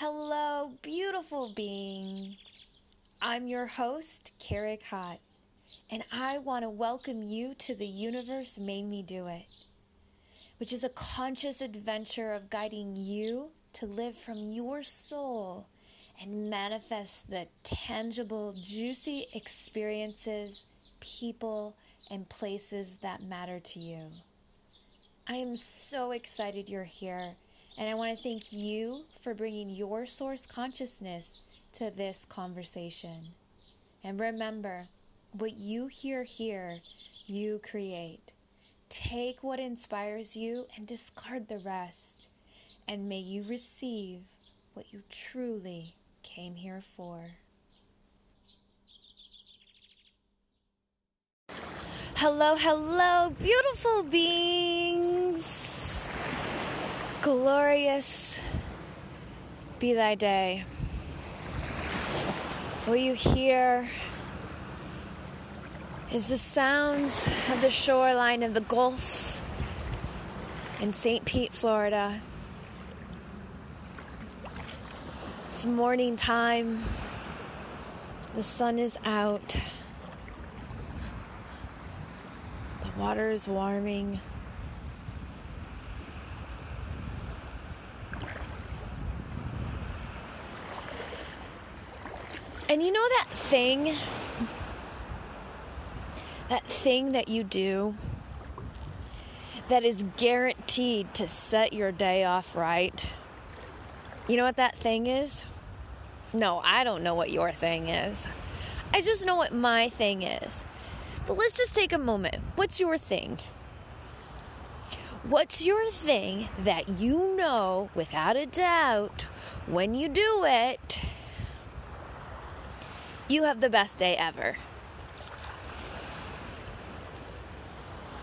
Hello, beautiful beings. I'm your host, Kerry Kott, and I want to welcome you to The Universe Made Me Do It, which is a conscious adventure of guiding you to live from your soul and manifest the tangible, juicy experiences, people, and places that matter to you. I am so excited you're here, and I want to thank you for bringing your source consciousness to this conversation. And remember, what you hear here, you create. Take what inspires you and discard the rest. And may you receive what you truly came here for. Hello, hello, beautiful beings. Glorious be thy day. What you hear is the sounds of the shoreline of the Gulf in St. Pete, Florida. It's morning time. The sun is out. The water is warming. And you know that thing? That thing that you do that is guaranteed to set your day off right? You know what that thing is? No, I don't know what your thing is. I just know what my thing is. But let's just take a moment. What's your thing? What's your thing that you know without a doubt when you do it, you have the best day ever?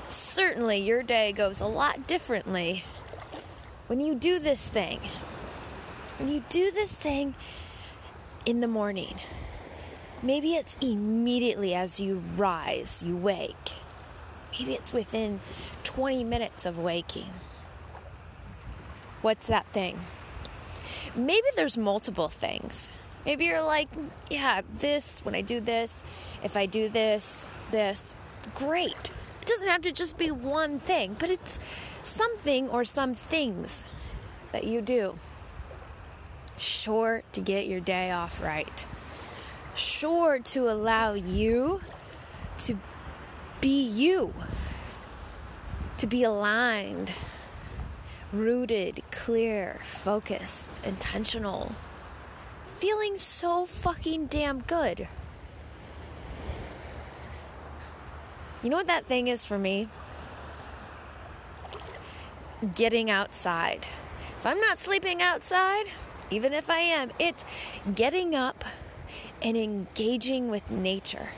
Certainly, your day goes a lot differently when you do this thing. When you do this thing in the morning, maybe it's immediately as you rise, you wake. Maybe it's within 20 minutes of waking. What's that thing? Maybe there's multiple things. Maybe you're like, yeah, this, when I do this, if I do this, this, great. It doesn't have to just be one thing, but it's something or some things that you do. Sure to get your day off right, sure to allow you to be you, to be aligned, rooted, clear, focused, intentional, feeling so fucking damn good. You know what that thing is for me? Getting outside. If I'm not sleeping outside, even if I am, it's getting up and engaging with nature.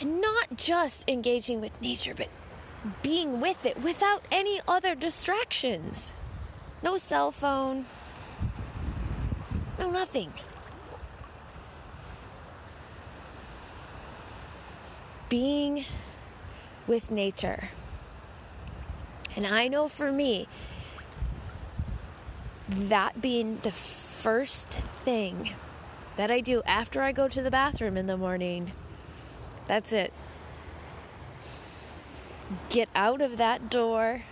And not just engaging with nature, but being with it without any other distractions. No cell phone, no nothing. Being with nature. And I know for me, that being the first thing that I do after I go to the bathroom in the morning, that's it. Get out of that door,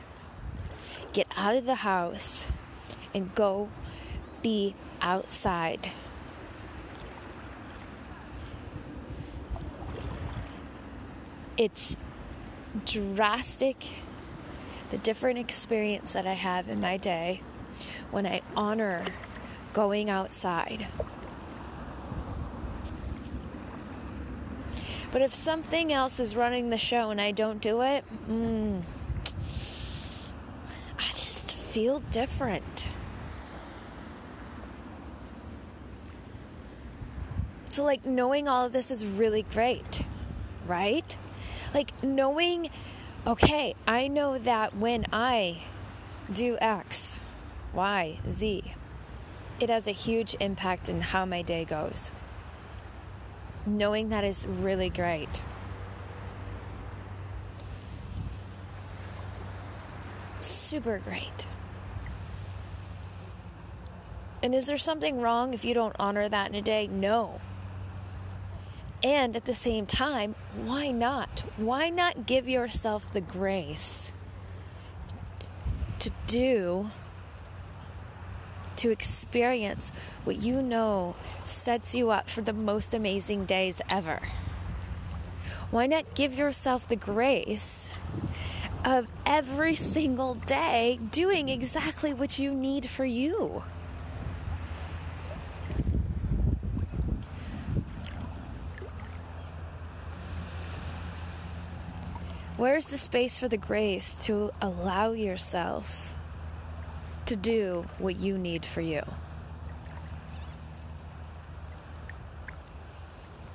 get out of the house, and go be outside. It's drastic the different experience that I have in my day when I honor going outside. But if something else is running the show and I don't do it, mm, I just feel different. So, like, knowing all of this is really great, right? Like, knowing okay, I know that when I do X, Y, Z, it has a huge impact in how my day goes. Knowing that is really great. super great. And is there something wrong if you don't honor that in a day? No. And at the same time, why not? Why not give yourself the grace to do, to experience what you know sets you up for the most amazing days ever? Why not give yourself the grace of every single day doing exactly what you need for you? Where's the space for the grace to allow yourself to do what you need for you?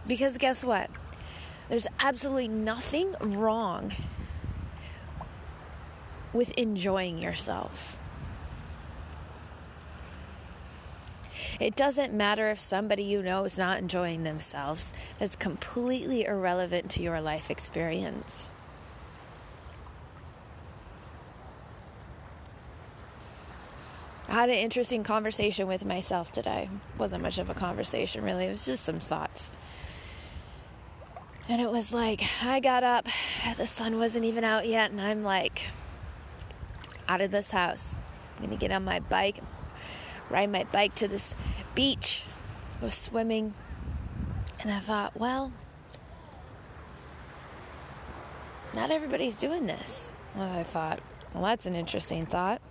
Because guess what? There's absolutely nothing wrong with enjoying yourself. It doesn't matter if somebody you know is not enjoying themselves, that's completely irrelevant to your life experience. Had an interesting conversation with myself today. Wasn't much of a conversation, really. It was just some thoughts. And it was like, I got up, the sun wasn't even out yet, and I'm like, out of this house. I'm gonna get on my bike, ride my bike to this beach, go swimming. And I thought, well, not everybody's doing this. Well, I thought, well, that's an interesting thought.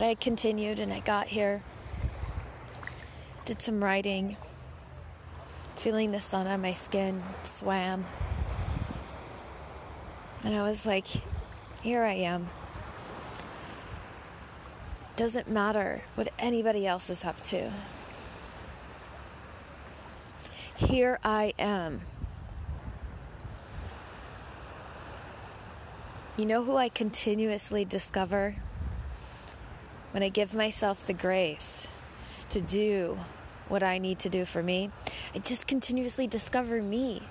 But I continued and I got here, did some writing, feeling the sun on my skin, swam. And I was like, here I am. Doesn't matter what anybody else is up to. Here I am. You know who I continuously discover? When I give myself the grace to do what I need to do for me, I just continuously discover me.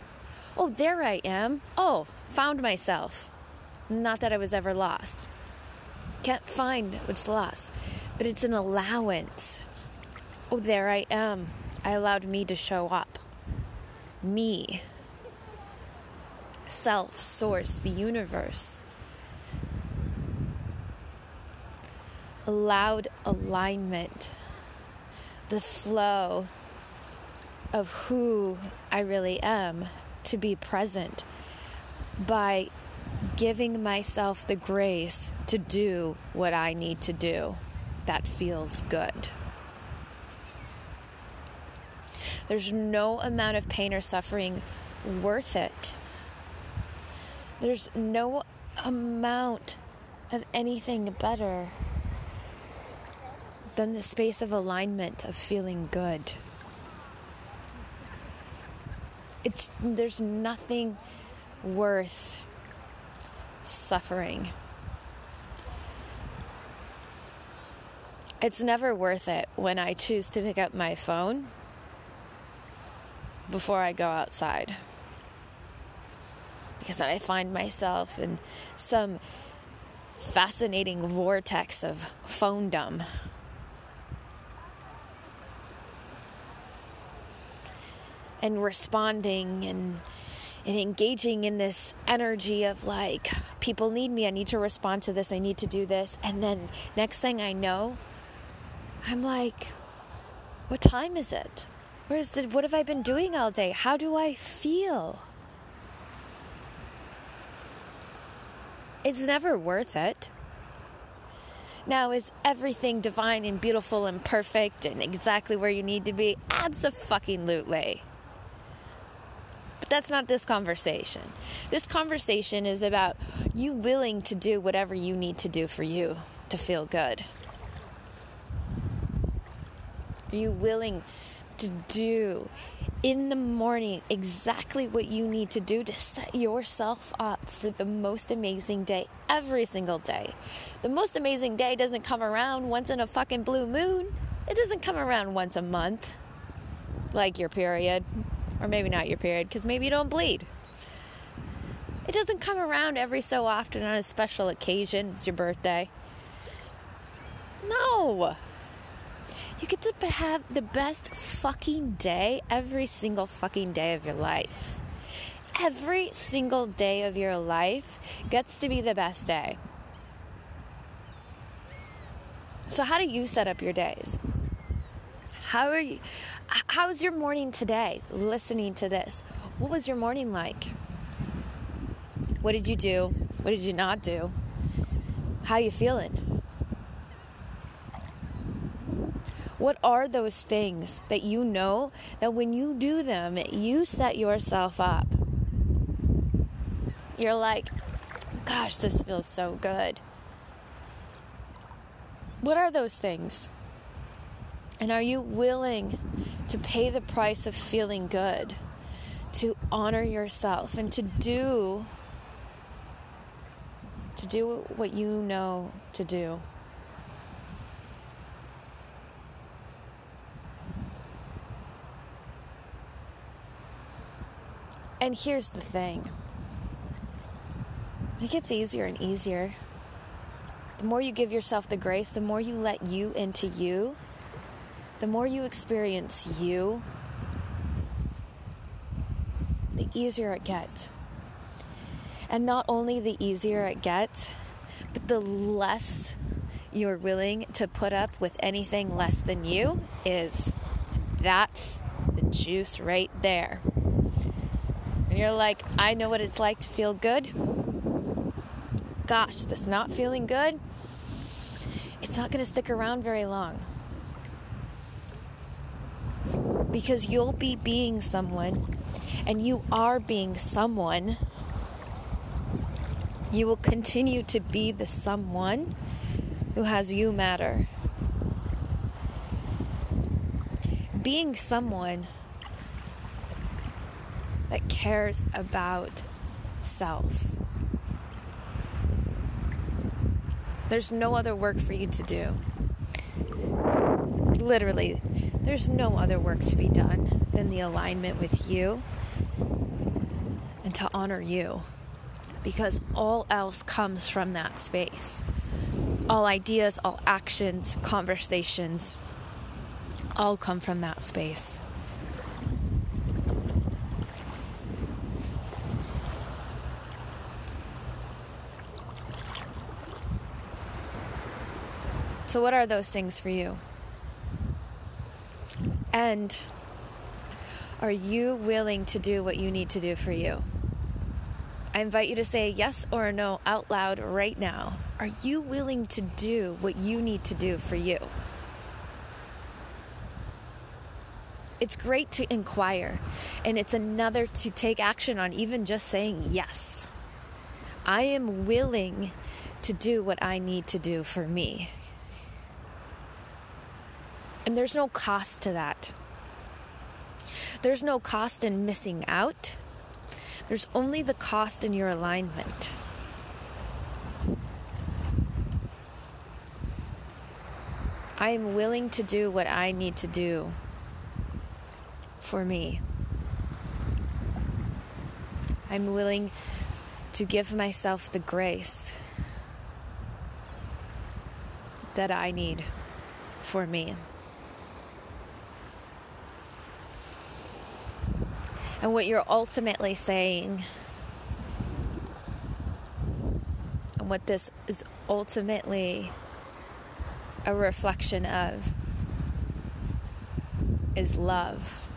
Oh, there I am. Oh, found myself. Not that I was ever lost. Can't find what's lost, but it's an allowance. Oh, there I am. I allowed me to show up. Me. Self, source, the universe. Allowed alignment, the flow of who I really am to be present by giving myself the grace to do what I need to do that feels good. There's no amount of pain or suffering worth it. There's no amount of anything better than the space of alignment of feeling good. It's there's nothing worth suffering. It's never worth it when I choose to pick up my phone before I go outside. Because then I find myself in some fascinating vortex of phone dumb. And responding and and engaging in this energy of like people need me. I need to respond to this. I need to do this. And then next thing i know i'm like what time is it? Where's the what have i been doing all day? How do i feel? It's never worth it. Now, is everything divine and beautiful and perfect and exactly where you need to be? Absolutely that's not this conversation. This conversation is about you willing to do whatever you need to do for you to feel good. Are you willing to do in the morning exactly what you need to do to set yourself up for the most amazing day every single day? The most amazing day doesn't come around once in a fucking blue moon, it doesn't come around once a month like your period. Or maybe not your period, because maybe you don't bleed. It doesn't come around every so often on a special occasion. It's your birthday. No. You get to have the best fucking day every single fucking day of your life. Every single day of your life gets to be the best day. So, how do you set up your days? How are you? How's your morning today? Listening to this, what was your morning like? What did you do? What did you not do? How you feeling? What are those things that you know that when you do them, you set yourself up? You're like, gosh, this feels so good. What are those things? And are you willing to pay the price of feeling good, to honor yourself, and to do to do what you know to do? And here's the thing. It gets easier and easier. The more you give yourself the grace, the more you let you into you, the more you experience you, the easier it gets. And not only the easier it gets, but the less you're willing to put up with anything less than you is. That's the juice right there. And you're like, I know what it's like to feel good. Gosh, this not feeling good, it's not going to stick around very long because you'll be being someone and you are being someone. You will continue to be the someone who has you matter. Being someone that cares about self. There's no other work for you to do. Literally, there's no other work to be done than the alignment with you and to honor you because all else comes from that space. All ideas, all actions, conversations, all come from that space. So, what are those things for you? And are you willing to do what you need to do for you? I invite you to say yes or no out loud right now. Are you willing to do what you need to do for you? It's great to inquire, and it's another to take action on even just saying yes. I am willing to do what I need to do for me. And there's no cost to that. There's no cost in missing out. There's only the cost in your alignment. I am willing to do what I need to do for me. I'm willing to give myself the grace that I need for me. And what you're ultimately saying and what this is ultimately a reflection of is love.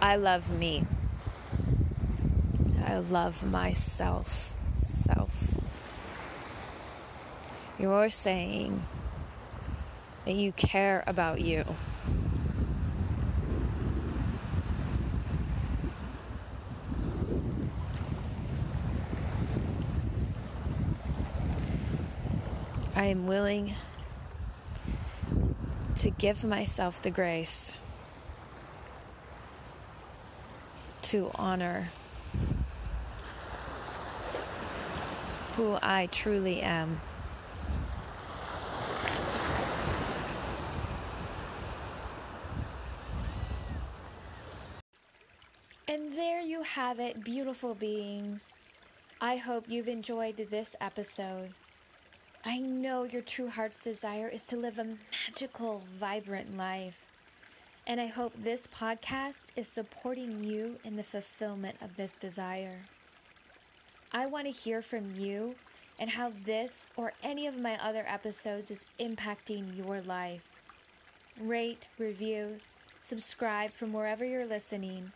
I love me. I love myself. Self. You're saying that you care about you. I am willing to give myself the grace to honor who I truly am. And there you have it, beautiful beings. I hope you've enjoyed this episode. I know your true heart's desire is to live a magical, vibrant life. And I hope this podcast is supporting you in the fulfillment of this desire. I want to hear from you and how this or any of my other episodes is impacting your life. Rate, review, subscribe from wherever you're listening,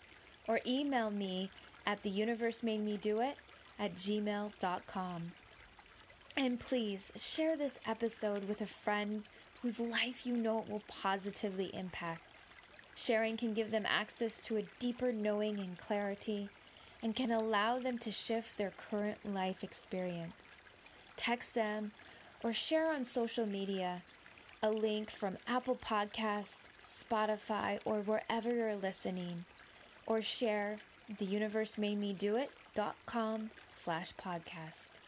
or email me at theuniversemade at gmail.com. And please share this episode with a friend whose life you know it will positively impact. Sharing can give them access to a deeper knowing and clarity and can allow them to shift their current life experience. Text them or share on social media a link from Apple Podcasts, Spotify, or wherever you're listening, or share the universe made me do it.com slash podcast.